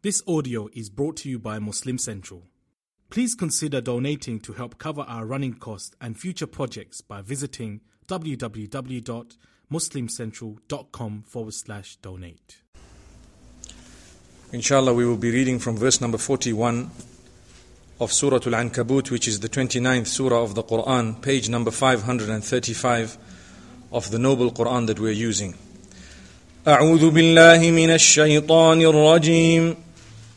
This audio is brought to you by Muslim Central. Please consider donating to help cover our running costs and future projects by visiting www.muslimcentral.com forward slash donate. Inshallah, we will be reading from verse number 41 of Surah Al Ankabut, which is the 29th Surah of the Quran, page number 535 of the Noble Quran that we're using. أعوذ بالله من الشيطان الرجيم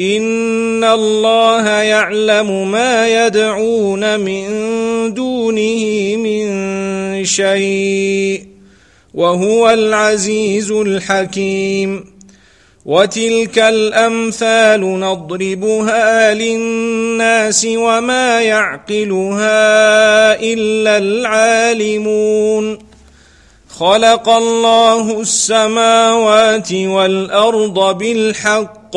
ان الله يعلم ما يدعون من دونه من شيء وهو العزيز الحكيم وتلك الامثال نضربها للناس وما يعقلها الا العالمون خلق الله السماوات والارض بالحق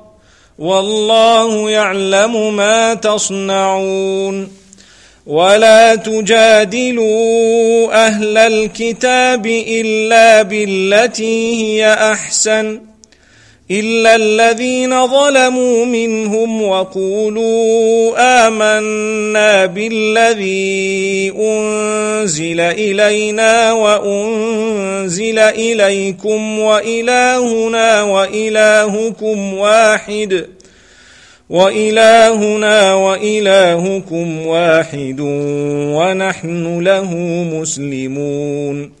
والله يعلم ما تصنعون. ولا تجادلوا أهل الكتاب إلا بالتي هي أحسن. إلا الذين ظلموا منهم وقولوا آمنا بالذي أنزل إلينا وأنزل إليكم وإلهنا وإلهكم واحد وإلهنا وإلهكم واحد ونحن له مسلمون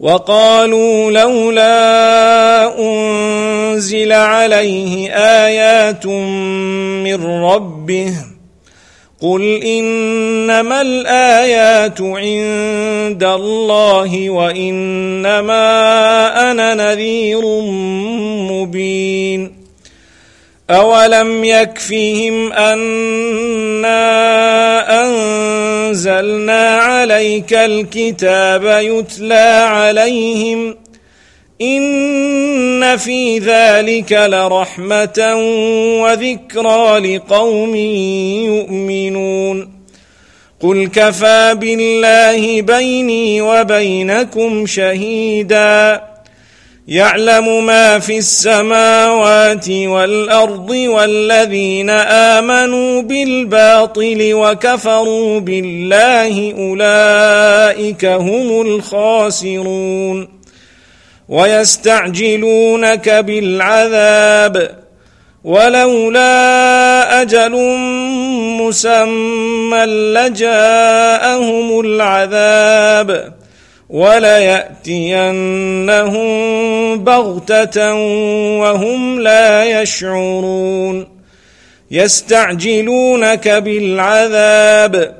وقالوا لولا أنزل عليه آيات من ربه قل إنما الآيات عند الله وإنما أنا نذير مبين أولم يكفهم أنا أنزلنا عليك الكتاب يتلى عليهم إن في ذلك لرحمة وذكرى لقوم يؤمنون قل كفى بالله بيني وبينكم شهيداً يعلم ما في السماوات والأرض والذين آمنوا بالباطل وكفروا بالله أولئك هم الخاسرون ويستعجلونك بالعذاب ولولا أجل مسمى لجاءهم العذاب وليأتينهم بغتة وهم لا يشعرون. يستعجلونك بالعذاب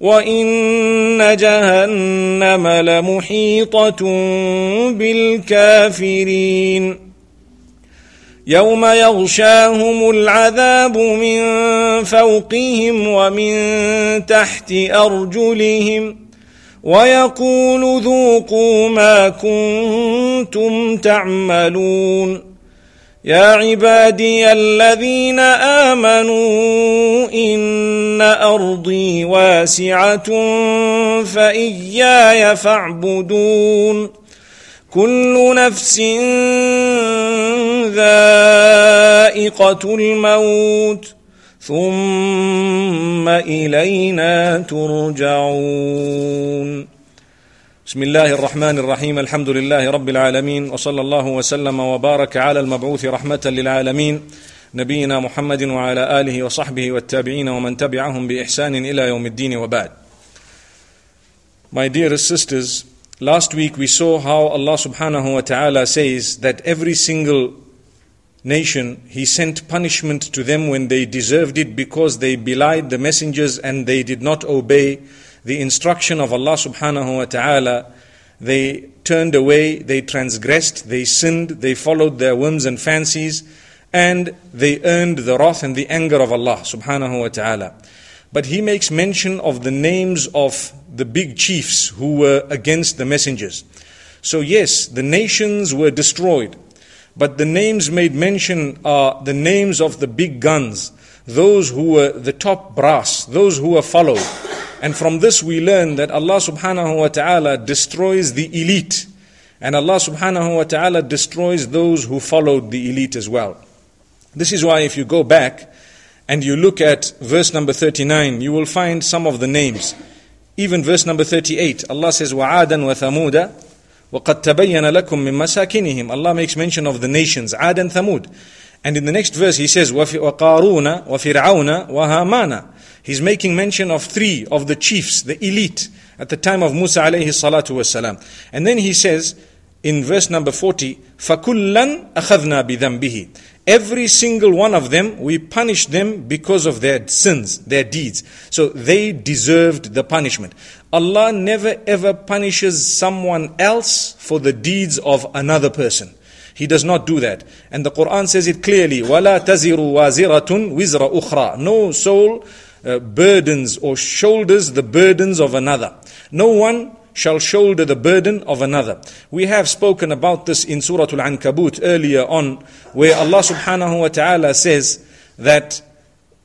وإن جهنم لمحيطة بالكافرين. يوم يغشاهم العذاب من فوقهم ومن تحت أرجلهم ويقول ذوقوا ما كنتم تعملون. يا عبادي الذين آمنوا إن أرضي واسعة فإياي فاعبدون. كل نفس ذائقة الموت. ثم الينا ترجعون. بسم الله الرحمن الرحيم. الحمد لله رب العالمين وصلى الله وسلم وبارك على المبعوث رحمه للعالمين. نبينا محمد وعلى اله وصحبه والتابعين ومن تبعهم باحسان إلى يوم الدين وبعد. My dearest sisters, last week we saw how Allah subhanahu wa ta'ala says that every single nation, He sent punishment to them when they deserved it because they belied the messengers and they did not obey the instruction of Allah subhanahu wa ta'ala. They turned away, they transgressed, they sinned, they followed their whims and fancies, and they earned the wrath and the anger of Allah subhanahu wa ta'ala. But he makes mention of the names of the big chiefs who were against the messengers. So, yes, the nations were destroyed. But the names made mention are the names of the big guns, those who were the top brass, those who were followed. And from this we learn that Allah subhanahu wa ta'ala destroys the elite. And Allah subhanahu wa ta'ala destroys those who followed the elite as well. This is why if you go back and you look at verse number 39, you will find some of the names. Even verse number 38, Allah says, وَعَادًا وَثَمُودًا وَقَدْ تَبَيَّنَ لَكُم مِّن مَّسَاكِنِهِمْ Allah makes mention of the nations, Ad and Thamud. And in the next verse he says, وَقَارُونَ وَفِرْعَوْنَ وَهَامَانَ He's making mention of three of the chiefs, the elite, at the time of Musa alayhi salatu wasalam. And then he says, in verse number 40, فَكُلًّا أَخَذْنَا بِذَنْبِهِ Every single one of them, we punished them because of their sins, their deeds. So they deserved the punishment. Allah never ever punishes someone else for the deeds of another person. He does not do that. And the Quran says it clearly, "Wala taziru وَازِرَةٌ وِزْرَ No soul uh, burdens or shoulders the burdens of another. No one shall shoulder the burden of another. We have spoken about this in Surah Al-Ankabut earlier on, where Allah subhanahu wa ta'ala says that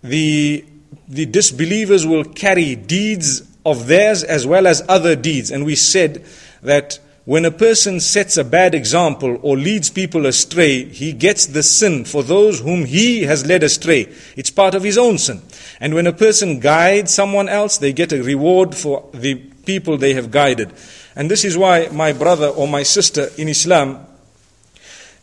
the, the disbelievers will carry deeds of theirs as well as other deeds. And we said that when a person sets a bad example or leads people astray, he gets the sin for those whom he has led astray. It's part of his own sin. And when a person guides someone else, they get a reward for the people they have guided. And this is why my brother or my sister in Islam,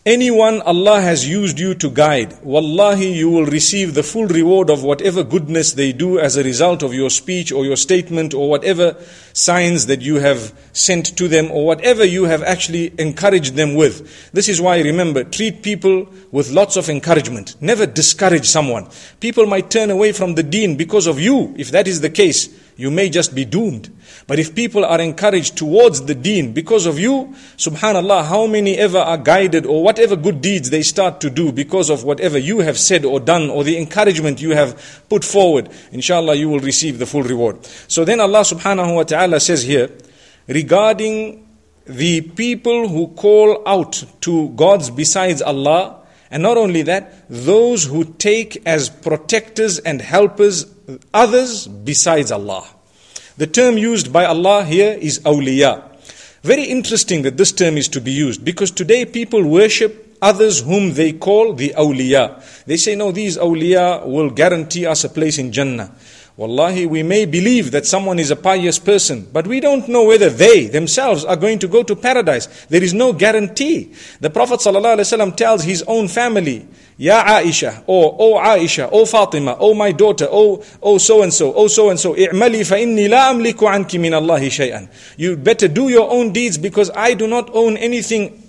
Anyone Allah has used you to guide, wallahi, you will receive the full reward of whatever goodness they do as a result of your speech or your statement or whatever signs that you have sent to them or whatever you have actually encouraged them with. This is why, remember, treat people with lots of encouragement. Never discourage someone. People might turn away from the deen because of you. If that is the case, you may just be doomed. But if people are encouraged towards the deen because of you, subhanallah, how many ever are guided or whatever good deeds they start to do because of whatever you have said or done or the encouragement you have put forward, inshallah you will receive the full reward. So then Allah subhanahu wa ta'ala says here, regarding the people who call out to gods besides Allah, and not only that, those who take as protectors and helpers others besides Allah. The term used by Allah here is awliya. Very interesting that this term is to be used because today people worship others whom they call the awliya. They say, no, these awliya will guarantee us a place in Jannah. Wallahi, we may believe that someone is a pious person, but we don't know whether they themselves are going to go to paradise. There is no guarantee. The Prophet ﷺ tells his own family, Ya Aisha, or O Aisha, O Fatima, O my daughter, O, o so and so, O so and so, i'mali fa inni la amliku anki min Allahi shay'an. You better do your own deeds because I do not own anything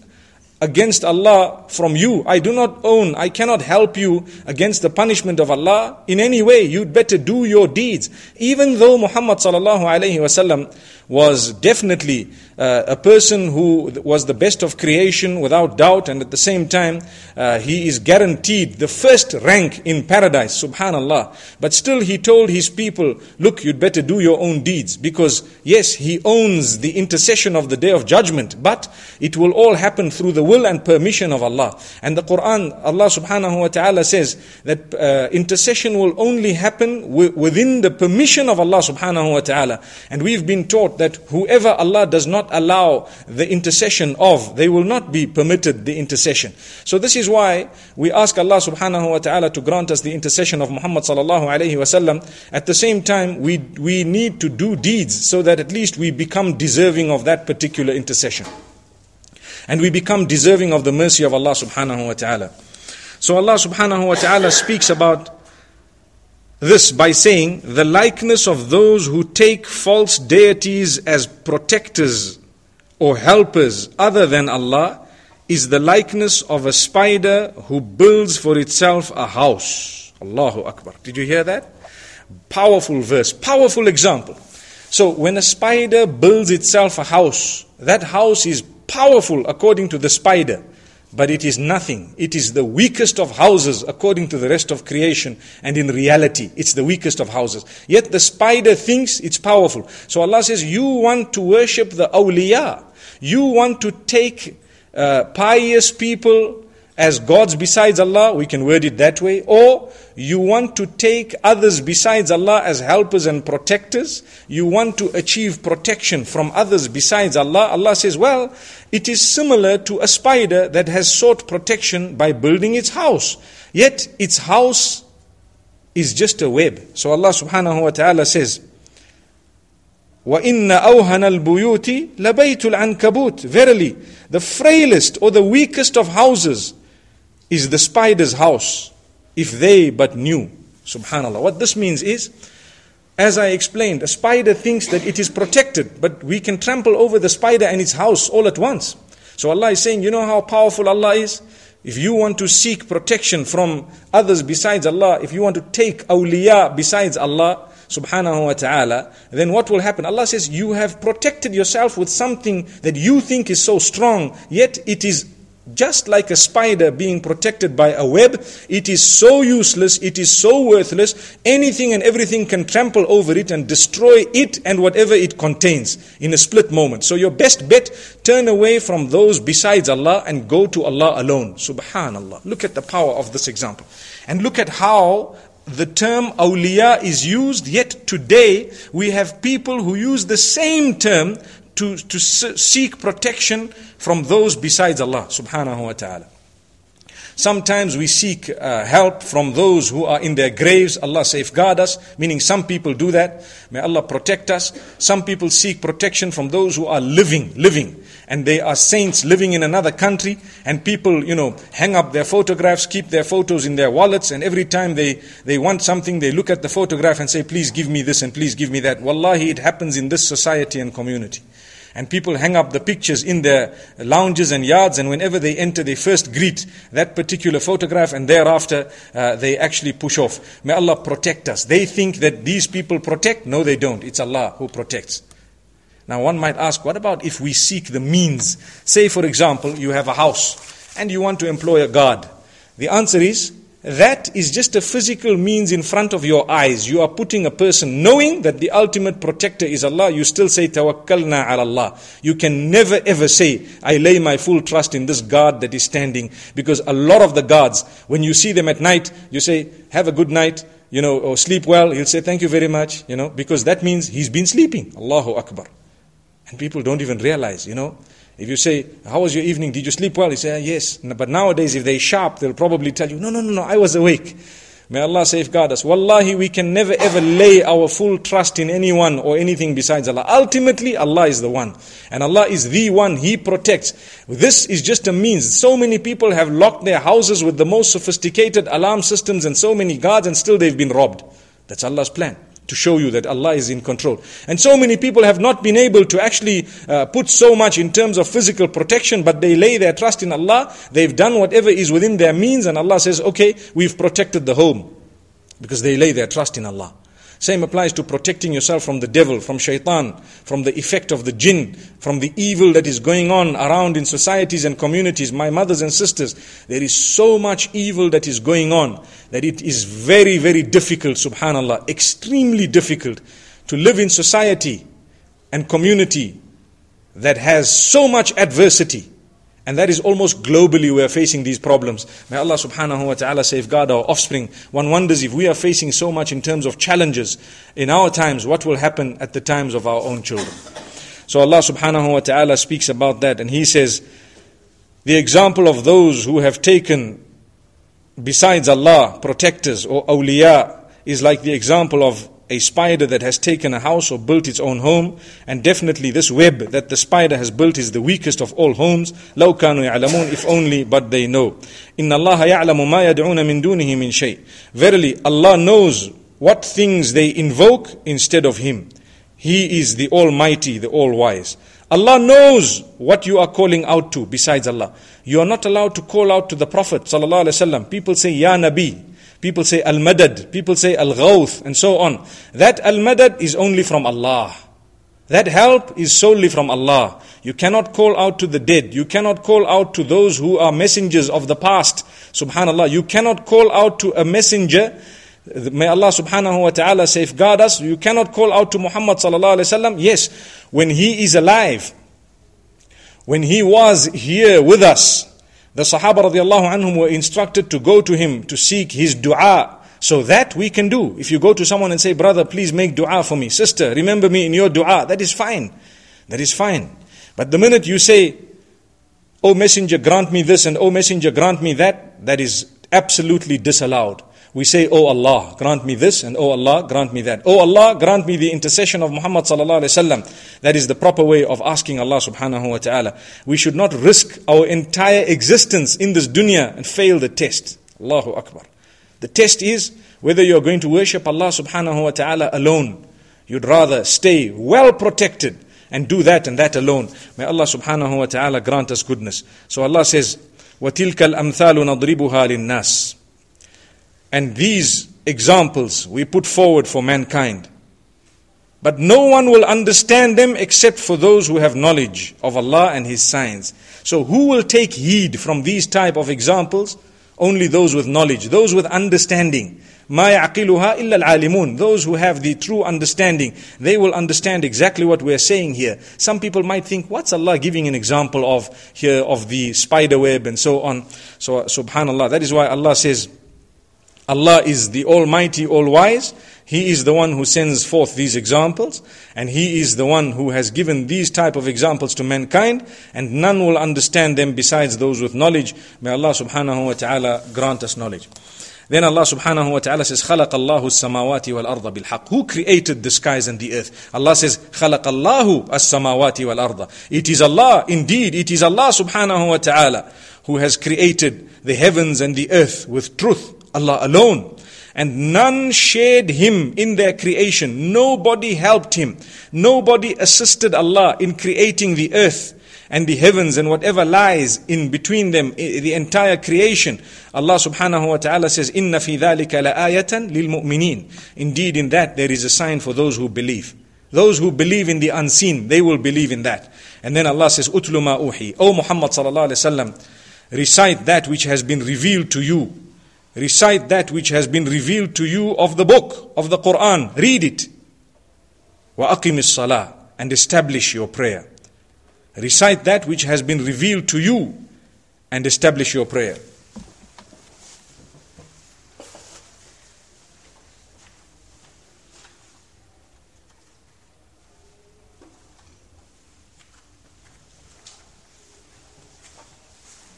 against Allah from you. I do not own, I cannot help you against the punishment of Allah in any way. You'd better do your deeds. Even though Muhammad was definitely uh, a person who was the best of creation without doubt, and at the same time, uh, he is guaranteed the first rank in paradise, subhanallah. But still, he told his people, Look, you'd better do your own deeds, because yes, he owns the intercession of the day of judgment, but it will all happen through the will and permission of Allah. And the Quran, Allah subhanahu wa ta'ala says that uh, intercession will only happen w- within the permission of Allah subhanahu wa ta'ala. And we've been taught that whoever Allah does not not allow the intercession of, they will not be permitted the intercession. So this is why we ask Allah subhanahu wa ta'ala to grant us the intercession of Muhammad sallallahu alayhi wasallam. At the same time, we, we need to do deeds so that at least we become deserving of that particular intercession. And we become deserving of the mercy of Allah subhanahu wa ta'ala. So Allah subhanahu wa ta'ala speaks about this by saying the likeness of those who take false deities as protectors or helpers other than Allah is the likeness of a spider who builds for itself a house. Allahu Akbar. Did you hear that? Powerful verse, powerful example. So when a spider builds itself a house, that house is powerful according to the spider but it is nothing. It is the weakest of houses according to the rest of creation, and in reality, it's the weakest of houses. Yet the spider thinks it's powerful. So Allah says, You want to worship the awliya, you want to take uh, pious people as gods besides Allah, we can word it that way, or you want to take others besides Allah as helpers and protectors, you want to achieve protection from others besides Allah, Allah says, well, it is similar to a spider that has sought protection by building its house. Yet its house is just a web. So Allah subhanahu wa ta'ala says, وَإِنَّ أَوْهَنَ الْبُيُوتِ لَبَيْتُ الْعَنْكَبُوتِ Verily, the frailest or the weakest of houses is the spider's house, if they but knew. Subhanallah. What this means is, as I explained, a spider thinks that it is protected, but we can trample over the spider and its house all at once. So Allah is saying, you know how powerful Allah is? If you want to seek protection from others besides Allah, if you want to take awliya besides Allah, subhanahu wa ta'ala, then what will happen? Allah says, you have protected yourself with something that you think is so strong, yet it is just like a spider being protected by a web, it is so useless, it is so worthless, anything and everything can trample over it and destroy it and whatever it contains in a split moment. So your best bet, turn away from those besides Allah and go to Allah alone. Subhanallah. Look at the power of this example. And look at how the term awliya is used, yet today we have people who use the same term to, to seek protection from those besides Allah subhanahu wa ta'ala. Sometimes we seek uh, help from those who are in their graves. Allah safeguard us, meaning some people do that. May Allah protect us. Some people seek protection from those who are living, living. And they are saints living in another country. And people, you know, hang up their photographs, keep their photos in their wallets. And every time they, they want something, they look at the photograph and say, please give me this and please give me that. Wallahi, it happens in this society and community. And people hang up the pictures in their lounges and yards, and whenever they enter, they first greet that particular photograph, and thereafter uh, they actually push off. May Allah protect us. They think that these people protect. No, they don't. It's Allah who protects. Now, one might ask, what about if we seek the means? Say, for example, you have a house and you want to employ a guard. The answer is that is just a physical means in front of your eyes. You are putting a person, knowing that the ultimate protector is Allah, you still say, Tawakkalna ala Allah. You can never ever say, I lay my full trust in this guard that is standing. Because a lot of the guards, when you see them at night, you say, Have a good night, you know, or sleep well. He'll say, Thank you very much, you know, because that means he's been sleeping. Allahu Akbar. And people don't even realize, you know. If you say, How was your evening? Did you sleep well? You say, ah, Yes. But nowadays, if they're sharp, they'll probably tell you, No, no, no, no, I was awake. May Allah safeguard us. Wallahi, we can never ever lay our full trust in anyone or anything besides Allah. Ultimately, Allah is the one. And Allah is the one. He protects. This is just a means. So many people have locked their houses with the most sophisticated alarm systems and so many guards and still they've been robbed. That's Allah's plan. To show you that Allah is in control. And so many people have not been able to actually uh, put so much in terms of physical protection, but they lay their trust in Allah. They've done whatever is within their means, and Allah says, okay, we've protected the home. Because they lay their trust in Allah. Same applies to protecting yourself from the devil, from shaitan, from the effect of the jinn, from the evil that is going on around in societies and communities. My mothers and sisters, there is so much evil that is going on that it is very, very difficult, subhanAllah, extremely difficult to live in society and community that has so much adversity and that is almost globally we are facing these problems. May Allah subhanahu wa ta'ala safeguard our offspring. One wonders if we are facing so much in terms of challenges in our times, what will happen at the times of our own children. So Allah subhanahu wa ta'ala speaks about that and He says, the example of those who have taken besides Allah protectors or awliya is like the example of a spider that has taken a house or built its own home, and definitely this web that the spider has built is the weakest of all homes. لو كانوا يعلمون if only but they know. إن الله يعلم ما يدعون من دونه من شيء. Verily Allah knows what things they invoke instead of Him. He is the Almighty, the All-Wise. Allah knows what you are calling out to besides Allah. You are not allowed to call out to the Prophet sallallahu People say, Ya Nabi. People say Al Madad, people say Al Ghawth, and so on. That Al Madad is only from Allah. That help is solely from Allah. You cannot call out to the dead. You cannot call out to those who are messengers of the past. Subhanallah. You cannot call out to a messenger. May Allah subhanahu wa ta'ala safeguard us. You cannot call out to Muhammad sallallahu alayhi wasallam. Yes, when he is alive, when he was here with us, the Sahaba radiallahu anhum were instructed to go to him to seek his dua. So that we can do. If you go to someone and say, brother, please make dua for me. Sister, remember me in your dua. That is fine. That is fine. But the minute you say, Oh messenger, grant me this and oh messenger, grant me that, that is absolutely disallowed we say, Oh Allah, grant me this, and Oh Allah, grant me that. Oh Allah, grant me the intercession of Muhammad sallallahu alaihi wasallam. That is the proper way of asking Allah subhanahu wa ta'ala. We should not risk our entire existence in this dunya and fail the test. Allahu Akbar. The test is whether you are going to worship Allah subhanahu wa ta'ala alone. You'd rather stay well protected and do that and that alone. May Allah subhanahu wa ta'ala grant us goodness. So Allah says, وَتِلْكَ الْأَمْثَالُ نَضْرِبُهَا لِلنَّاسِ and these examples we put forward for mankind. But no one will understand them except for those who have knowledge of Allah and His signs. So who will take heed from these type of examples? Only those with knowledge, those with understanding. ما يعقلها إلا العالمون Those who have the true understanding, they will understand exactly what we are saying here. Some people might think, what's Allah giving an example of here of the spider web and so on. So subhanallah, that is why Allah says, Allah is the Almighty, All Wise. He is the one who sends forth these examples, and He is the one who has given these type of examples to mankind, and none will understand them besides those with knowledge. May Allah subhanahu wa ta'ala grant us knowledge. Then Allah subhanahu wa ta'ala says, خَلَقَ اللَّهُ السَّمَاوَاتِ وَالْأَرْضَ بِالْحَقِّ Who created the skies and the earth? Allah says, خَلَقَ اللَّهُ السَّمَاوَاتِ وَالْأَرْضَ It is Allah, indeed, it is Allah subhanahu wa ta'ala who has created the heavens and the earth with truth Allah alone. And none shared him in their creation. Nobody helped him. Nobody assisted Allah in creating the earth and the heavens and whatever lies in between them, the entire creation. Allah subhanahu wa ta'ala says, Inna fi dhalika la'ayatan lil mu'mineen. Indeed, in that there is a sign for those who believe. Those who believe in the unseen, they will believe in that. And then Allah says, Utlu ma uhi. O Muhammad sallallahu alayhi wa recite that which has been revealed to you recite that which has been revealed to you of the book of the Quran. Read it. وَأَقِمِ الصَّلَاةِ And establish your prayer. Recite that which has been revealed to you and establish your prayer.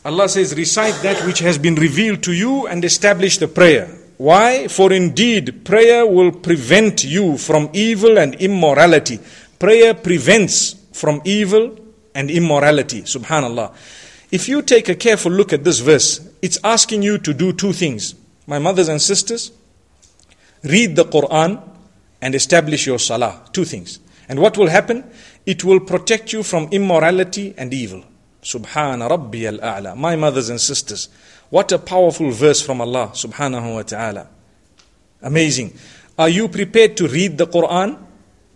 Allah says, recite that which has been revealed to you and establish the prayer. Why? For indeed, prayer will prevent you from evil and immorality. Prayer prevents from evil and immorality. Subhanallah. If you take a careful look at this verse, it's asking you to do two things. My mothers and sisters, read the Quran and establish your salah. Two things. And what will happen? It will protect you from immorality and evil. Subhana al A'la. My mothers and sisters, what a powerful verse from Allah subhanahu wa ta'ala. Amazing. Are you prepared to read the Quran?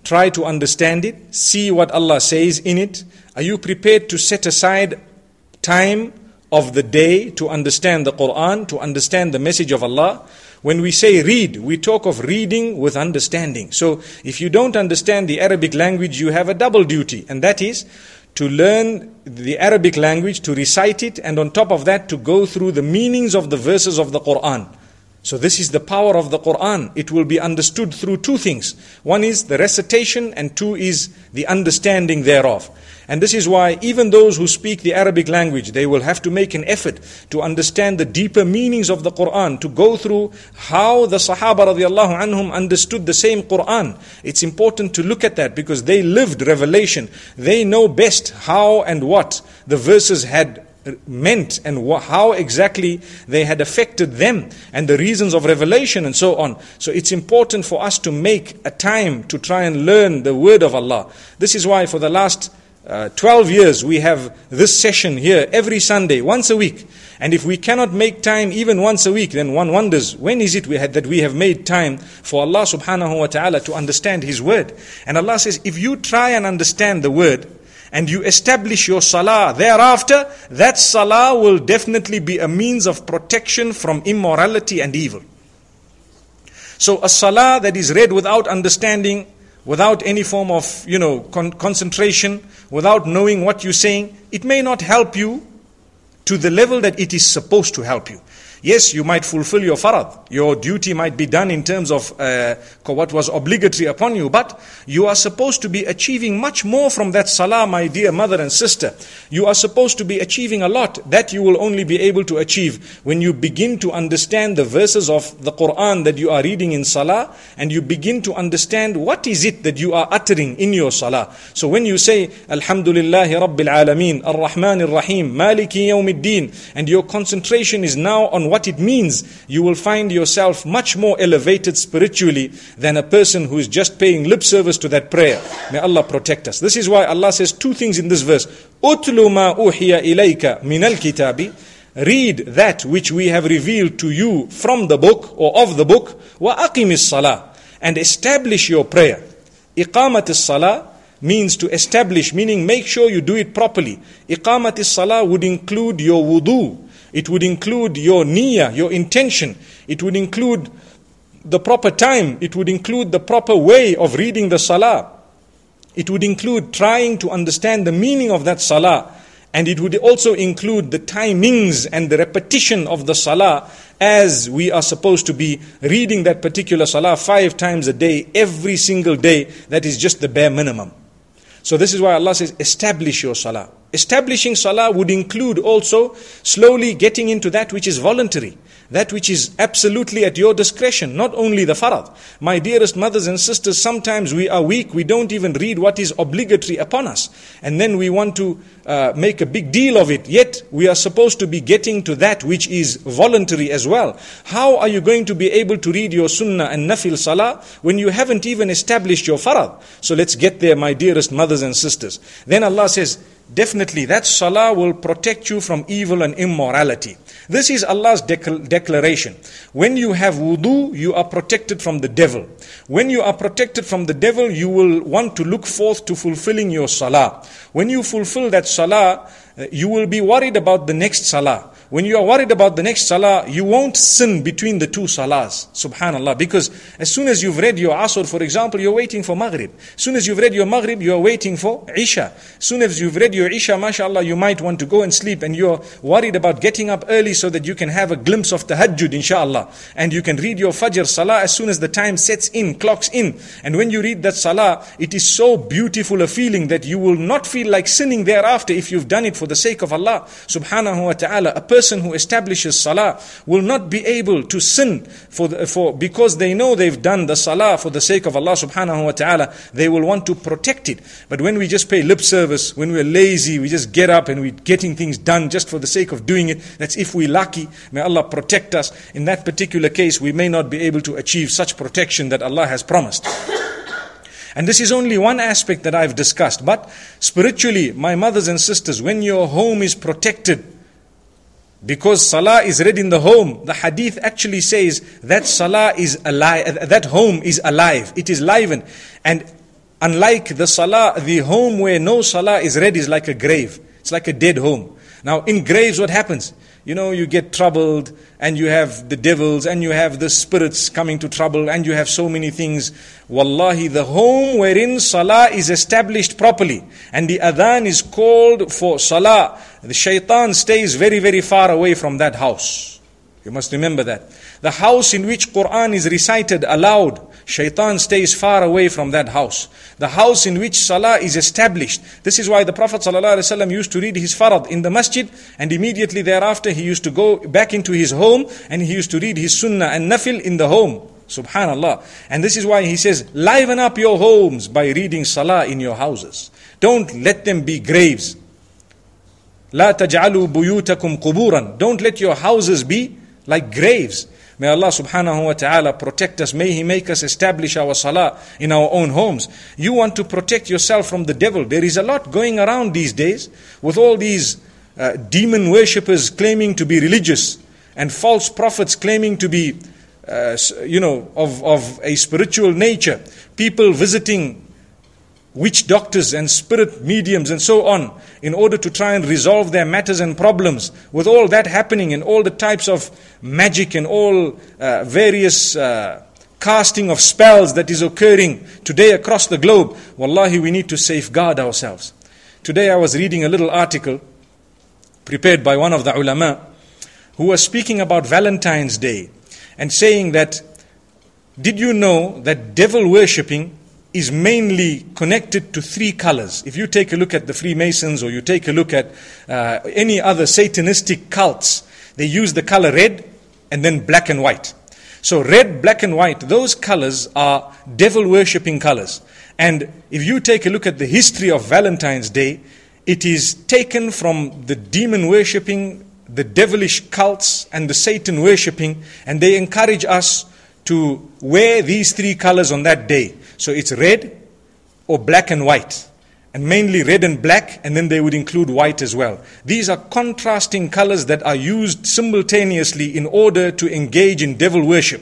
Try to understand it. See what Allah says in it. Are you prepared to set aside time of the day to understand the Quran, to understand the message of Allah? When we say read, we talk of reading with understanding. So if you don't understand the Arabic language, you have a double duty, and that is to learn the Arabic language, to recite it, and on top of that, to go through the meanings of the verses of the Quran. So this is the power of the Quran. It will be understood through two things. One is the recitation and two is the understanding thereof. And this is why even those who speak the Arabic language, they will have to make an effort to understand the deeper meanings of the Quran, to go through how the Sahaba radiallahu anhum understood the same Quran. It's important to look at that because they lived revelation. They know best how and what the verses had meant and how exactly they had affected them and the reasons of revelation and so on. So it's important for us to make a time to try and learn the word of Allah. This is why for the last uh, 12 years we have this session here every Sunday, once a week. And if we cannot make time even once a week, then one wonders when is it we had, that we have made time for Allah subhanahu wa ta'ala to understand His word. And Allah says, if you try and understand the word, and you establish your salah thereafter, that salah will definitely be a means of protection from immorality and evil. So a salah that is read without understanding, without any form of, you know, con- concentration, without knowing what you're saying, it may not help you to the level that it is supposed to help you. Yes, you might fulfill your farad. Your duty might be done in terms of uh, what was obligatory upon you, but you are supposed to be achieving much more from that salah, my dear mother and sister. You are supposed to be achieving a lot that you will only be able to achieve when you begin to understand the verses of the Quran that you are reading in salah and you begin to understand what is it that you are uttering in your salah. So when you say, Alhamdulillahi Rabbil Alameen, Ar-Rahman Ar-Rahim, Maliki Yawmiddin, and your concentration is now on what it means, you will find yourself much more elevated spiritually than a person who is just paying lip service to that prayer. May Allah protect us. This is why Allah says two things in this verse. Utlu ma uhiya ilayka min al-kitabi. Read that which we have revealed to you from the book or of the book. Aqimis salah. And establish your prayer. Iqamat salah means to establish, meaning make sure you do it properly. Iqamat salah would include your wudu, it would include your niyyah, your intention. It would include the proper time. It would include the proper way of reading the salah. It would include trying to understand the meaning of that salah. And it would also include the timings and the repetition of the salah as we are supposed to be reading that particular salah five times a day, every single day. That is just the bare minimum. So this is why Allah says, establish your salah. Establishing salah would include also slowly getting into that which is voluntary, that which is absolutely at your discretion, not only the farad. My dearest mothers and sisters, sometimes we are weak, we don't even read what is obligatory upon us, and then we want to uh, make a big deal of it, yet we are supposed to be getting to that which is voluntary as well. How are you going to be able to read your sunnah and nafil salah when you haven't even established your farad? So let's get there, my dearest mothers and sisters. Then Allah says, definitely that salah will protect you from evil and immorality. This is Allah's declaration. When you have wudu, you are protected from the devil. When you are protected from the devil, you will want to look forth to fulfilling your salah. When you fulfill that salah, uh, you will be worried about the next salah. When you are worried about the next salah, you won't sin between the two salahs. Subhanallah. Because as soon as you've read your asr, for example, you're waiting for maghrib. As soon as you've read your maghrib, you're waiting for isha. As soon as you've read your isha, mashallah, you might want to go and sleep and you're worried about getting up early so that you can have a glimpse of the tahajjud, inshallah. And you can read your fajr salah as soon as the time sets in, clocks in. And when you read that salah, it is so beautiful a feeling that you will not feel like sinning thereafter if you've done it for the sake of Allah subhanahu wa ta'ala. A person who establishes salah will not be able to sin for, the, for because they know they've done the salah for the sake of Allah subhanahu wa ta'ala, they will want to protect it. But when we just pay lip service, when we're lazy, we just get up and we're getting things done just for the sake of doing it, that's if we're lucky. May Allah protect us. In that particular case, we may not be able to achieve such protection that Allah has promised. And this is only one aspect that I've discussed. But spiritually, my mothers and sisters, when your home is protected, because salah is read in the home, the hadith actually says that salah is alive, that home is alive, it is livened. And unlike the salah, the home where no salah is read is like a grave. It's like a dead home. Now, in graves, what happens? You know, you get troubled, and you have the devils, and you have the spirits coming to trouble, and you have so many things. Wallahi, the home wherein salah is established properly, and the adhan is called for salah, the shaitan stays very, very far away from that house. You must remember that. The house in which Quran is recited aloud, Shaitan stays far away from that house. The house in which salah is established. This is why the Prophet ﷺ used to read his farad in the masjid and immediately thereafter he used to go back into his home and he used to read his sunnah and nafil in the home. Subhanallah. And this is why he says, liven up your homes by reading salah in your houses. Don't let them be graves. لا تجعلوا بيوتكم قبورا. Don't let your houses be like graves. May Allah subhanahu wa ta'ala protect us. May He make us establish our salah in our own homes. You want to protect yourself from the devil. There is a lot going around these days with all these uh, demon worshippers claiming to be religious and false prophets claiming to be, uh, you know, of, of a spiritual nature. People visiting witch doctors and spirit mediums and so on in order to try and resolve their matters and problems. With all that happening and all the types of magic and all uh, various uh, casting of spells that is occurring today across the globe, wallahi, we need to safeguard ourselves. Today I was reading a little article prepared by one of the ulama who was speaking about Valentine's Day and saying that did you know that devil worshipping is mainly connected to three colors. If you take a look at the Freemasons or you take a look at uh, any other Satanistic cults, they use the color red and then black and white. So, red, black, and white, those colors are devil worshipping colors. And if you take a look at the history of Valentine's Day, it is taken from the demon worshipping, the devilish cults, and the Satan worshipping, and they encourage us to wear these three colors on that day. So it's red or black and white. And mainly red and black, and then they would include white as well. These are contrasting colors that are used simultaneously in order to engage in devil worship.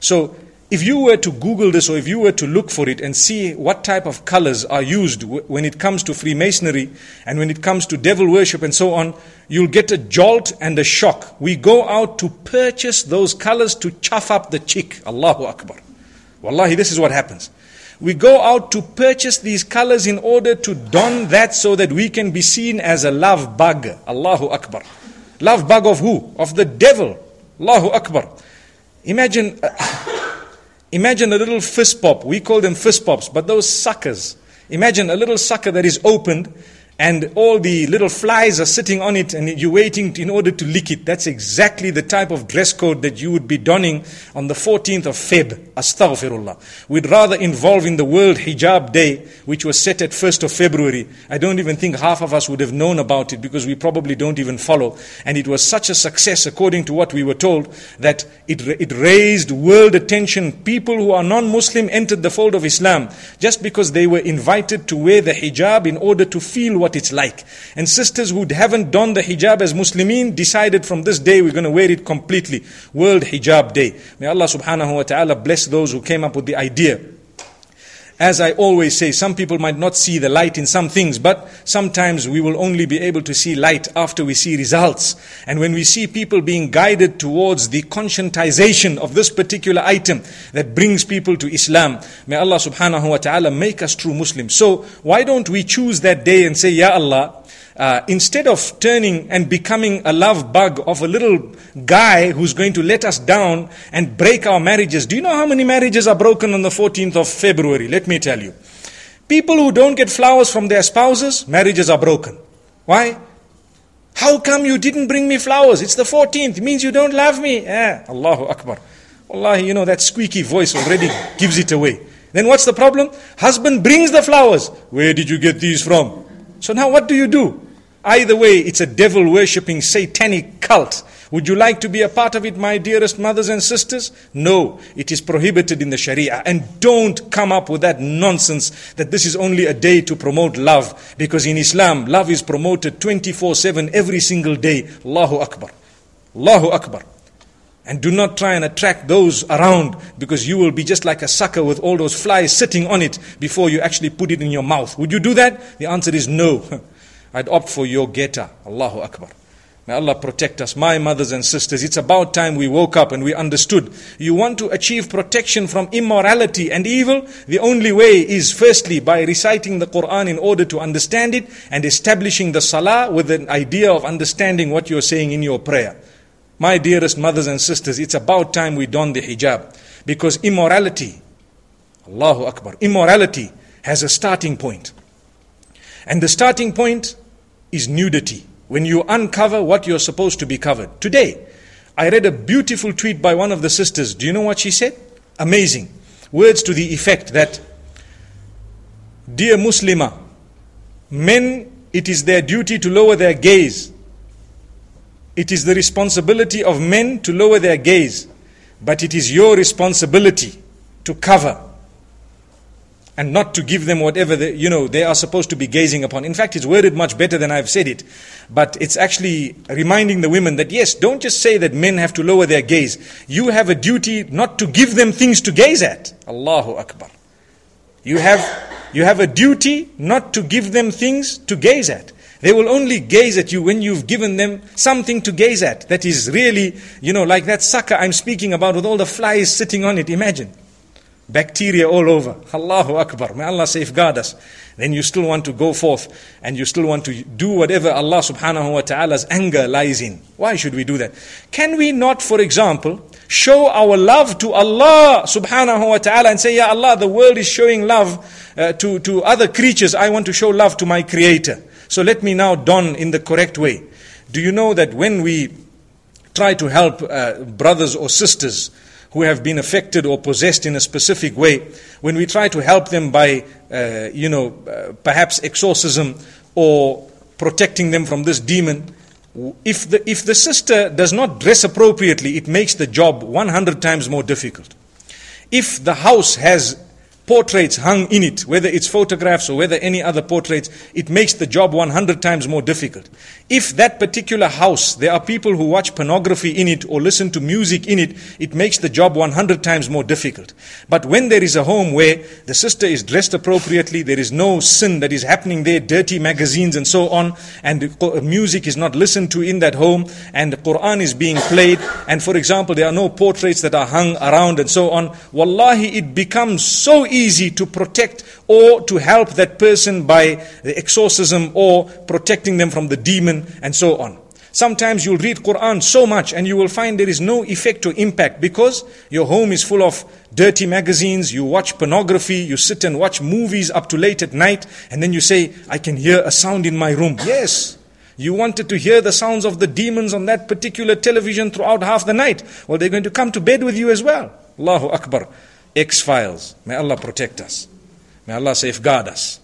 So if you were to Google this or if you were to look for it and see what type of colors are used when it comes to Freemasonry and when it comes to devil worship and so on, you'll get a jolt and a shock. We go out to purchase those colors to chuff up the chick. Allahu Akbar. Wallahi, this is what happens. We go out to purchase these colors in order to don that so that we can be seen as a love bug. Allahu Akbar. Love bug of who? Of the devil. Allahu Akbar. Imagine, uh, imagine a little fist pop. We call them fist pops, but those suckers. Imagine a little sucker that is opened and all the little flies are sitting on it and you're waiting in order to lick it. That's exactly the type of dress code that you would be donning on the 14th of Feb. Astaghfirullah. We'd rather involve in the World Hijab Day, which was set at 1st of February. I don't even think half of us would have known about it because we probably don't even follow. And it was such a success, according to what we were told, that it, it raised world attention. People who are non-Muslim entered the fold of Islam just because they were invited to wear the hijab in order to feel what it's like. And sisters who haven't donned the hijab as Muslimin decided from this day we're going to wear it completely. World Hijab Day. May Allah subhanahu wa ta'ala bless those who came up with the idea. As I always say, some people might not see the light in some things, but sometimes we will only be able to see light after we see results. And when we see people being guided towards the conscientization of this particular item that brings people to Islam, may Allah subhanahu wa ta'ala make us true Muslims. So why don't we choose that day and say, Ya Allah, uh, instead of turning and becoming a love bug of a little guy who's going to let us down and break our marriages. Do you know how many marriages are broken on the 14th of February? Let me tell you. People who don't get flowers from their spouses, marriages are broken. Why? How come you didn't bring me flowers? It's the 14th. It means you don't love me. Yeah, Allahu Akbar. Wallahi, you know, that squeaky voice already gives it away. Then what's the problem? Husband brings the flowers. Where did you get these from? So now what do you do? Either way, it's a devil worshipping satanic cult. Would you like to be a part of it, my dearest mothers and sisters? No, it is prohibited in the Sharia. And don't come up with that nonsense that this is only a day to promote love. Because in Islam, love is promoted 24 7 every single day. Allahu Akbar. Allahu Akbar. And do not try and attract those around because you will be just like a sucker with all those flies sitting on it before you actually put it in your mouth. Would you do that? The answer is no. I'd opt for your getter. Allahu Akbar. May Allah protect us. My mothers and sisters, it's about time we woke up and we understood. You want to achieve protection from immorality and evil? The only way is firstly by reciting the Quran in order to understand it and establishing the salah with an idea of understanding what you're saying in your prayer. My dearest mothers and sisters, it's about time we don the hijab because immorality, Allahu Akbar, immorality has a starting point. And the starting point is nudity when you uncover what you're supposed to be covered. Today, I read a beautiful tweet by one of the sisters. Do you know what she said? Amazing. Words to the effect that, Dear Muslimah, men, it is their duty to lower their gaze. It is the responsibility of men to lower their gaze, but it is your responsibility to cover and not to give them whatever they, you know they are supposed to be gazing upon. In fact, it's worded much better than I've said it, but it's actually reminding the women that yes, don't just say that men have to lower their gaze. You have a duty not to give them things to gaze at. Allahu Akbar. You have you have a duty not to give them things to gaze at. They will only gaze at you when you've given them something to gaze at. That is really, you know, like that sucker I'm speaking about with all the flies sitting on it. Imagine bacteria all over. Allahu Akbar. May Allah safeguard us. Then you still want to go forth and you still want to do whatever Allah subhanahu wa ta'ala's anger lies in. Why should we do that? Can we not, for example, show our love to Allah subhanahu wa ta'ala and say, Ya Allah, the world is showing love uh, to, to other creatures. I want to show love to my creator. So let me now don in the correct way. Do you know that when we try to help uh, brothers or sisters who have been affected or possessed in a specific way, when we try to help them by, uh, you know, uh, perhaps exorcism or protecting them from this demon, if the, if the sister does not dress appropriately, it makes the job 100 times more difficult. If the house has portraits hung in it, whether it's photographs or whether any other portraits, it makes the job 100 times more difficult. If that particular house, there are people who watch pornography in it or listen to music in it, it makes the job 100 times more difficult. But when there is a home where the sister is dressed appropriately, there is no sin that is happening there, dirty magazines and so on, and music is not listened to in that home, and the Quran is being played, and for example, there are no portraits that are hung around and so on, wallahi, it becomes so easy to protect or to help that person by the exorcism or protecting them from the demon and so on. Sometimes you'll read Quran so much and you will find there is no effect or impact because your home is full of dirty magazines, you watch pornography, you sit and watch movies up to late at night, and then you say, I can hear a sound in my room. Yes. You wanted to hear the sounds of the demons on that particular television throughout half the night. Well, they're going to come to bed with you as well. Allahu Akbar. X Files. May Allah protect us. May Allah safeguard us.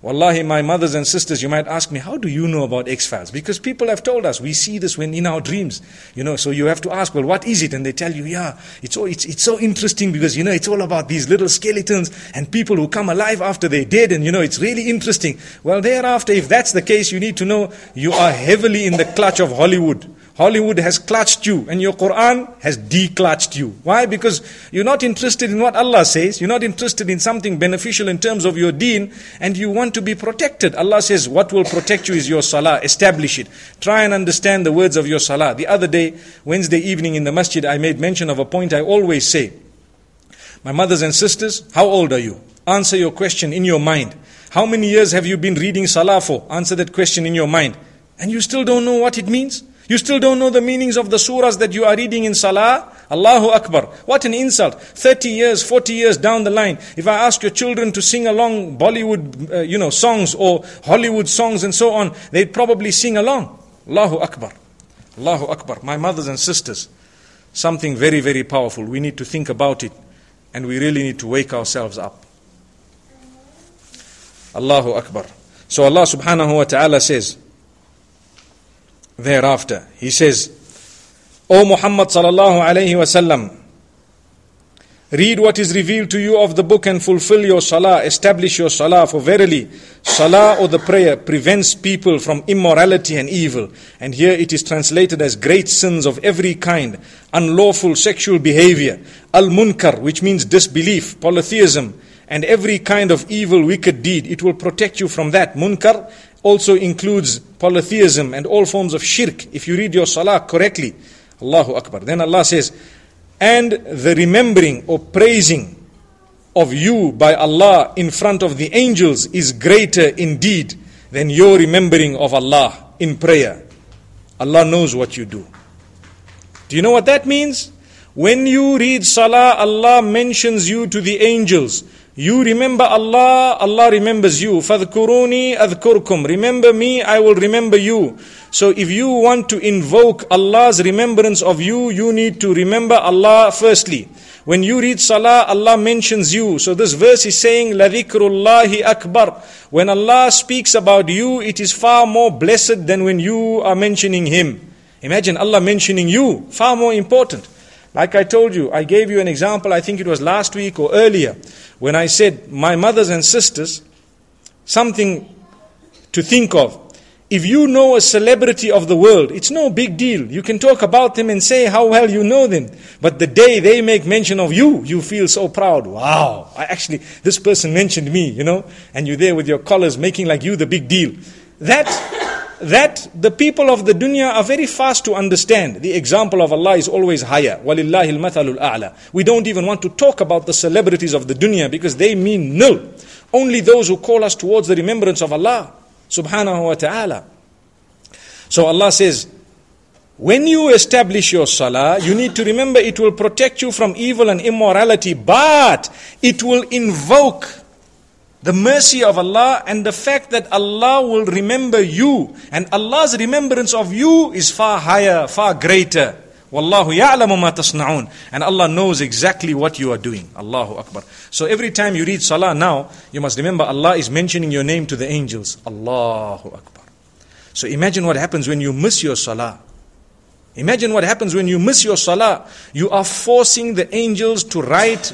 Wallahi, my mothers and sisters, you might ask me, how do you know about X Files? Because people have told us, we see this when in our dreams. You know, so you have to ask, well, what is it? And they tell you, yeah, it's, all, it's, it's so interesting because, you know, it's all about these little skeletons and people who come alive after they're dead. And, you know, it's really interesting. Well, thereafter, if that's the case, you need to know you are heavily in the clutch of Hollywood. Hollywood has clutched you and your Quran has declutched you. Why? Because you're not interested in what Allah says. You're not interested in something beneficial in terms of your deen and you want to be protected. Allah says what will protect you is your salah. Establish it. Try and understand the words of your salah. The other day, Wednesday evening in the masjid, I made mention of a point I always say. My mothers and sisters, how old are you? Answer your question in your mind. How many years have you been reading salah for? Answer that question in your mind. And you still don't know what it means? You still don't know the meanings of the surahs that you are reading in Salah? Allahu Akbar. What an insult. 30 years, 40 years down the line, if I ask your children to sing along Bollywood, uh, you know, songs or Hollywood songs and so on, they'd probably sing along. Allahu Akbar. Allahu Akbar. My mothers and sisters, something very, very powerful. We need to think about it and we really need to wake ourselves up. Allahu Akbar. So Allah subhanahu wa ta'ala says, thereafter, He says, O Muhammad sallallahu alayhi wa sallam, Read what is revealed to you of the book and fulfill your salah, establish your salah, for verily, salah or the prayer prevents people from immorality and evil. And here it is translated as great sins of every kind, unlawful sexual behavior, al munkar, which means disbelief, polytheism, and every kind of evil, wicked deed. It will protect you from that. Munkar also includes polytheism and all forms of shirk. If you read your salah correctly, Allahu Akbar. Then Allah says, and the remembering or praising of you by Allah in front of the angels is greater indeed than your remembering of Allah in prayer. Allah knows what you do. Do you know what that means? When you read Salah, Allah mentions you to the angels. You remember Allah, Allah remembers you. فَذْكُرُونِي أَذْكُرْكُمْ Remember me, I will remember you. So if you want to invoke Allah's remembrance of you, you need to remember Allah firstly. When you read Salah, Allah mentions you. So this verse is saying, لَذِكْرُ akbar. When Allah speaks about you, it is far more blessed than when you are mentioning Him. Imagine Allah mentioning you, far more important. Like I told you, I gave you an example, I think it was last week or earlier, when I said, my mothers and sisters, something to think of. If you know a celebrity of the world, it's no big deal. You can talk about them and say how well you know them. But the day they make mention of you, you feel so proud. Wow, I actually, this person mentioned me, you know, and you're there with your collars making like you the big deal. That that the people of the dunya are very fast to understand. The example of Allah is always higher. وَلِلَّهِ الْمَثَلُ الْأَعْلَى We don't even want to talk about the celebrities of the dunya because they mean nil. Only those who call us towards the remembrance of Allah subhanahu wa ta'ala. So Allah says, when you establish your salah, you need to remember it will protect you from evil and immorality, but it will invoke the mercy of Allah and the fact that Allah will remember you and Allah's remembrance of you is far higher, far greater. Wallahu ya'lamu ma tasna'un. And Allah knows exactly what you are doing. Allahu Akbar. So every time you read salah now, you must remember Allah is mentioning your name to the angels. Allahu Akbar. So imagine what happens when you miss your salah. Imagine what happens when you miss your salah. You are forcing the angels to write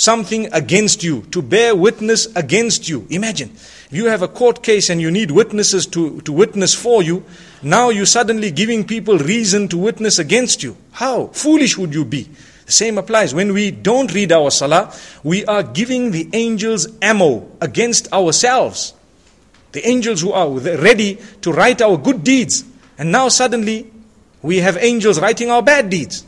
something against you, to bear witness against you. Imagine, if you have a court case and you need witnesses to, to witness for you, now you're suddenly giving people reason to witness against you. How foolish would you be? The same applies. When we don't read our salah, we are giving the angels ammo against ourselves. The angels who are ready to write our good deeds. And now suddenly we have angels writing our bad deeds.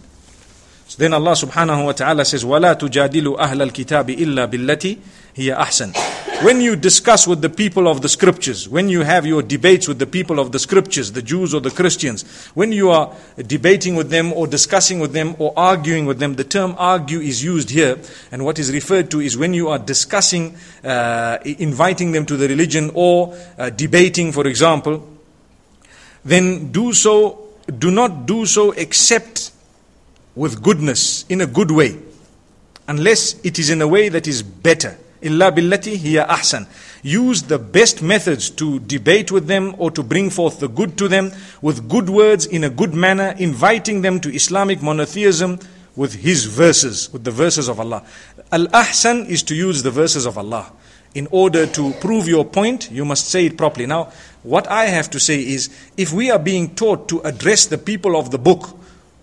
So then Allah subhanahu wa ta'ala says, وَلَا تُجَادِلُوا أَهْلَ الْكِتَابِ إِلَّا بِالَّتِي هِيَ أَحْسَنُ When you discuss with the people of the scriptures, when you have your debates with the people of the scriptures, the Jews or the Christians, when you are debating with them or discussing with them or arguing with them, the term argue is used here. And what is referred to is when you are discussing, uh, inviting them to the religion or uh, debating, for example, then do so, do not do so except with goodness in a good way unless it is in a way that is better. Illa billati hiya ahsan. Use the best methods to debate with them or to bring forth the good to them with good words in a good manner inviting them to islamic monotheism with his verses with the verses of Allah. Al ahsan is to use the verses of Allah. In order to prove your point you must say it properly. Now what i have to say is if we are being taught to address the people of the book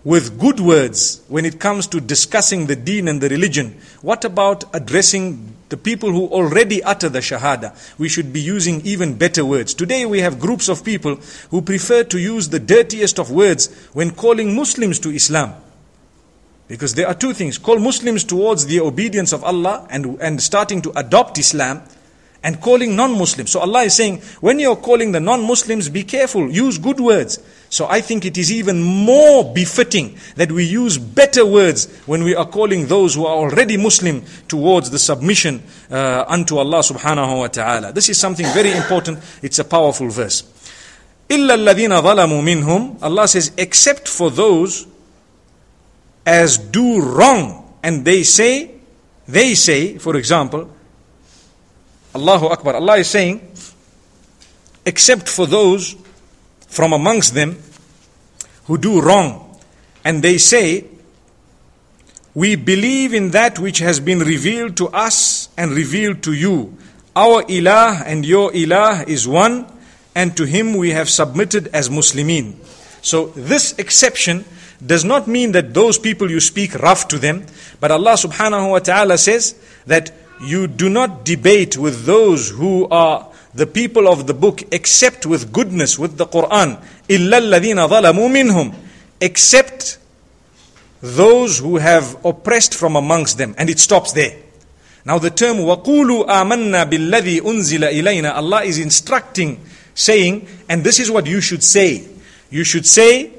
with good words when it comes to discussing the deen and the religion, what about addressing the people who already utter the shahada? We should be using even better words. Today we have groups of people who prefer to use the dirtiest of words when calling Muslims to Islam. Because there are two things call Muslims towards the obedience of Allah and, and starting to adopt Islam and calling non Muslims. So Allah is saying, when you're calling the non Muslims, be careful, use good words. So I think it is even more befitting that we use better words when we are calling those who are already Muslim towards the submission uh, unto Allah subhanahu wa ta'ala. This is something very important. It's a powerful verse. إِلَّا الَّذِينَ ظَلَمُوا مِنْهُمْ Allah says, except for those as do wrong. And they say, they say, for example, Allahu Akbar, Allah is saying, except for those from amongst them who do wrong. And they say, we believe in that which has been revealed to us and revealed to you. Our ilah and your ilah is one, and to him we have submitted as Muslimin. So this exception does not mean that those people you speak rough to them, but Allah subhanahu wa ta'ala says that you do not debate with those who are the people of the book except with goodness, with the Quran. إِلَّا الَّذِينَ ظَلَمُوا مِنْهُمْ Except those who have oppressed from amongst them. And it stops there. Now the term وَقُولُوا آمَنَّا بِالَّذِي أُنزِلَ إِلَيْنَا Allah is instructing, saying, and this is what you should say. You should say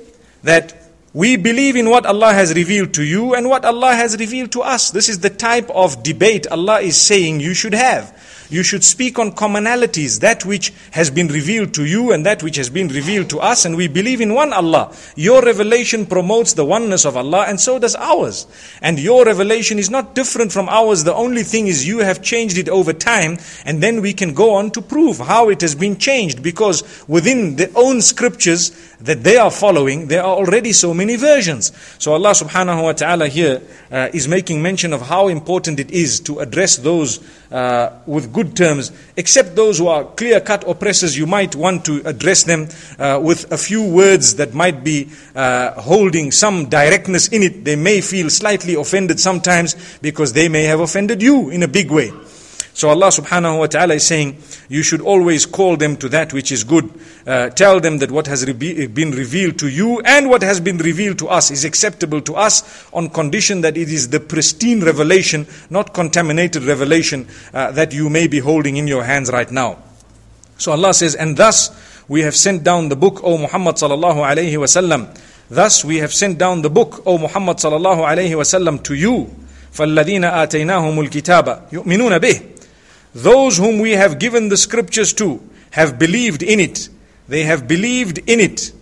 that we believe in what Allah has revealed to you and what Allah has revealed to us. This is the type of debate Allah is saying you should have. You should speak on commonalities, that which has been revealed to you and that which has been revealed to us, and we believe in one Allah. Your revelation promotes the oneness of Allah, and so does ours. And your revelation is not different from ours. The only thing is you have changed it over time, and then we can go on to prove how it has been changed, because within the own scriptures that they are following, there are already so many versions. So Allah subhanahu wa ta'ala here uh, is making mention of how important it is to address those uh, with good terms, except those who are clear cut oppressors, you might want to address them uh, with a few words that might be uh, holding some directness in it. They may feel slightly offended sometimes because they may have offended you in a big way. So Allah subhanahu wa ta'ala is saying, you should always call them to that which is good. Uh, tell them that what has re- been revealed to you and what has been revealed to us is acceptable to us on condition that it is the pristine revelation, not contaminated revelation uh, that you may be holding in your hands right now. So Allah says, and thus we have sent down the book, O Muhammad sallallahu alayhi wasallam. Thus we have sent down the book, O Muhammad sallallahu alayhi wasallam, to you. فالذين آتيناهم الكتاب يؤمنون به those whom we have given the scriptures to have believed in it. They have believed in it.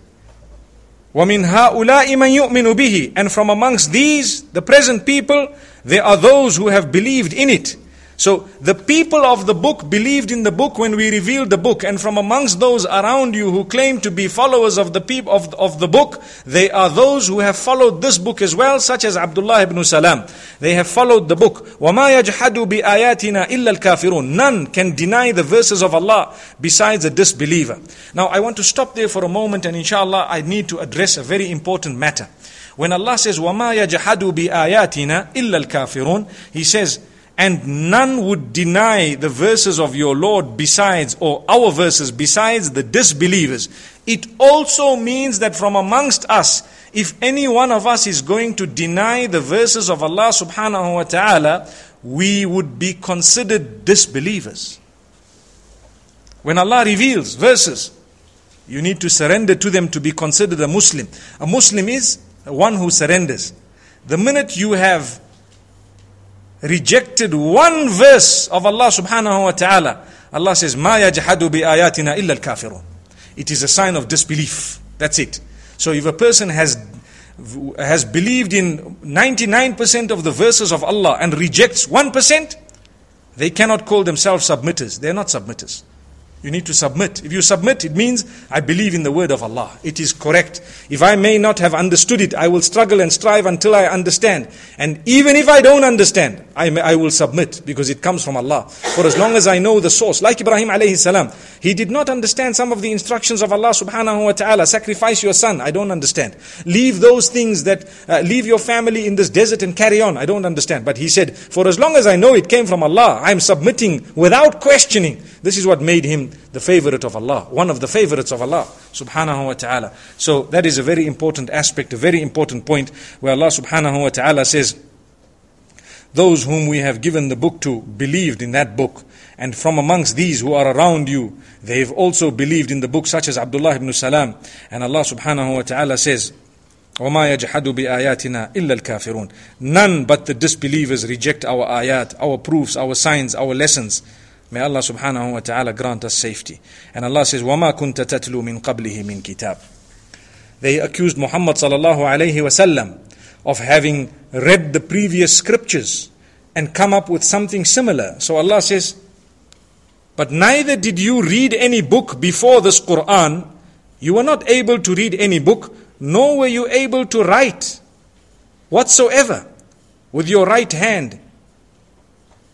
وَمِنْ هَؤُلَاءِ مَنْ يُؤْمِنُ بِهِ And from amongst these, the present people, there are those who have believed in it. So the people of the book believed in the book when we revealed the book, and from amongst those around you who claim to be followers of the people of, of the book, they are those who have followed this book as well, such as Abdullah ibn Salam. They have followed the book. وَمَا يَجْحَدُ بِآيَاتِنَا إِلَّا الْكَافِرُونَ None can deny the verses of Allah besides a disbeliever. Now I want to stop there for a moment, and inshallah I need to address a very important matter. When Allah says, وَمَا يَجْحَدُ بِآيَاتِنَا إِلَّا الْكَافِرُونَ He says, and none would deny the verses of your Lord besides, or our verses besides the disbelievers. It also means that from amongst us, if any one of us is going to deny the verses of Allah subhanahu wa ta'ala, we would be considered disbelievers. When Allah reveals verses, you need to surrender to them to be considered a Muslim. A Muslim is one who surrenders. The minute you have rejected one verse of Allah subhanahu wa ta'ala, Allah says, yajhadu bi ayatina illa al-kafirun. It is a sign of disbelief. That's it. So if a person has has believed in 99% of the verses of Allah and rejects 1%, they cannot call themselves submitters. They are not submitters. You need to submit. If you submit, it means I believe in the word of Allah. It is correct. If I may not have understood it, I will struggle and strive until I understand. And even if I don't understand, I, may, I will submit because it comes from Allah. For as long as I know the source, like Ibrahim alayhi salam, he did not understand some of the instructions of Allah subhanahu wa ta'ala. Sacrifice your son. I don't understand. Leave those things that, uh, leave your family in this desert and carry on. I don't understand. But he said, for as long as I know it came from Allah, I am submitting without questioning. This is what made him the favorite of Allah, one of the favorites of Allah subhanahu wa ta'ala. So that is a very important aspect, a very important point where Allah subhanahu wa ta'ala says, those whom we have given the book to believed in that book. And from amongst these who are around you, they have also believed in the book such as Abdullah ibn Salam. And Allah subhanahu wa ta'ala says, وَمَا يَجْحَدُ بِآيَاتِنَا إِلَّا الْكَافِرُونَ None but the disbelievers reject our ayat, our proofs, our signs, our lessons. May Allah subhanahu wa ta'ala grant us safety. And Allah says, وَمَا كُنْتَ تَتْلُو مِنْ قَبْلِهِ مِنْ كِتَابٍ They accused Muhammad sallallahu alayhi wasallam of having read the previous scriptures and come up with something similar. So Allah says, but neither did you read any book before this Quran. You were not able to read any book, nor were you able to write whatsoever with your right hand.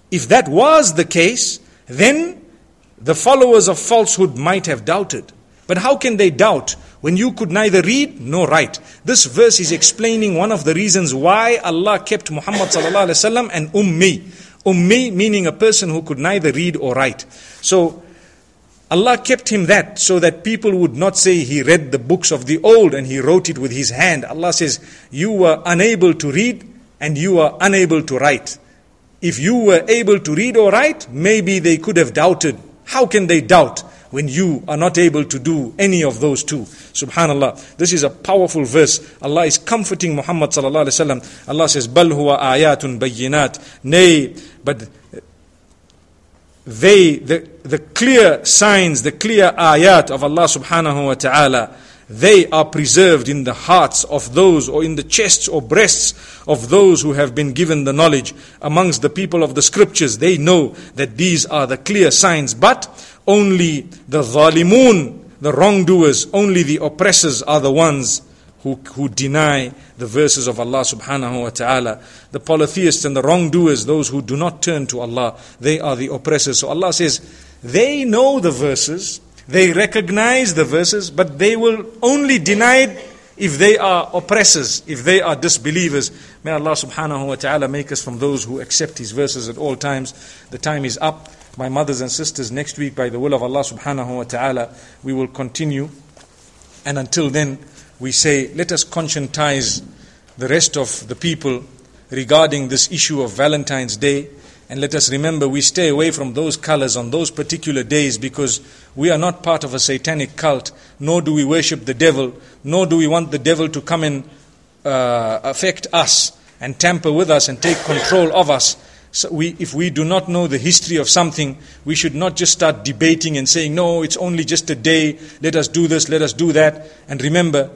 If that was the case, then the followers of falsehood might have doubted. But how can they doubt when you could neither read nor write? This verse is explaining one of the reasons why Allah kept Muhammad and ummi. Ummi meaning a person who could neither read or write. So Allah kept him that so that people would not say he read the books of the old and he wrote it with his hand. Allah says, You were unable to read and you are unable to write. If you were able to read or write, maybe they could have doubted. How can they doubt when you are not able to do any of those two? Subhanallah. This is a powerful verse. Allah is comforting Muhammad sallallahu alaihi wasallam. Allah says, "Bal huwa ayatun bayyinat." Nay, but they, the, the clear signs, the clear ayat of Allah subhanahu wa ta'ala, they are preserved in the hearts of those or in the chests or breasts of those who have been given the knowledge amongst the people of the scriptures. They know that these are the clear signs, but only the zalimun, the wrongdoers, only the oppressors are the ones who, who deny the verses of Allah subhanahu wa ta'ala. The polytheists and the wrongdoers, those who do not turn to Allah, they are the oppressors. So Allah says, they know the verses, they recognize the verses, but they will only deny it if they are oppressors, if they are disbelievers. May Allah subhanahu wa ta'ala make us from those who accept His verses at all times. The time is up. My mothers and sisters, next week, by the will of Allah subhanahu wa ta'ala, we will continue. And until then, we say, let us conscientize the rest of the people regarding this issue of Valentine's Day. And let us remember we stay away from those colors on those particular days because we are not part of a satanic cult, nor do we worship the devil, nor do we want the devil to come and uh, affect us and tamper with us and take control of us. So we, if we do not know the history of something, we should not just start debating and saying, no, it's only just a day, let us do this, let us do that. And remember,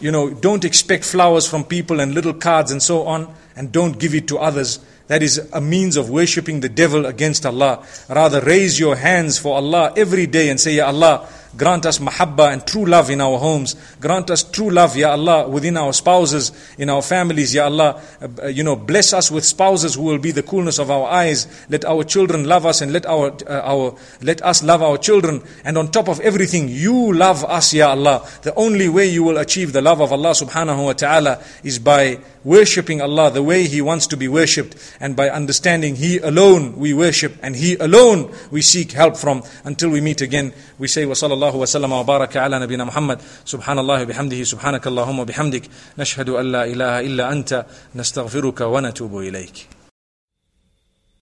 you know, don't expect flowers from people and little cards and so on, and don't give it to others. That is a means of worshipping the devil against Allah. Rather, raise your hands for Allah every day and say, Ya Allah, grant us mahabbah and true love in our homes. Grant us true love, Ya Allah, within our spouses, in our families, Ya Allah. Uh, you know, bless us with spouses who will be the coolness of our eyes. Let our children love us and let our, uh, our, let us love our children. And on top of everything, you love us, Ya Allah. The only way you will achieve the love of Allah subhanahu wa ta'ala is by worshipping Allah the way He wants to be worshipped and by understanding He alone we worship and He alone we seek help from until we meet again. We say wa wa sallam wa baraka ala nabina Muhammad subhanallah bihamdihi subhanaka Allahumma bihamdik nashhadu an la ilaha illa anta nastaghfiruka wa natubu ilayk.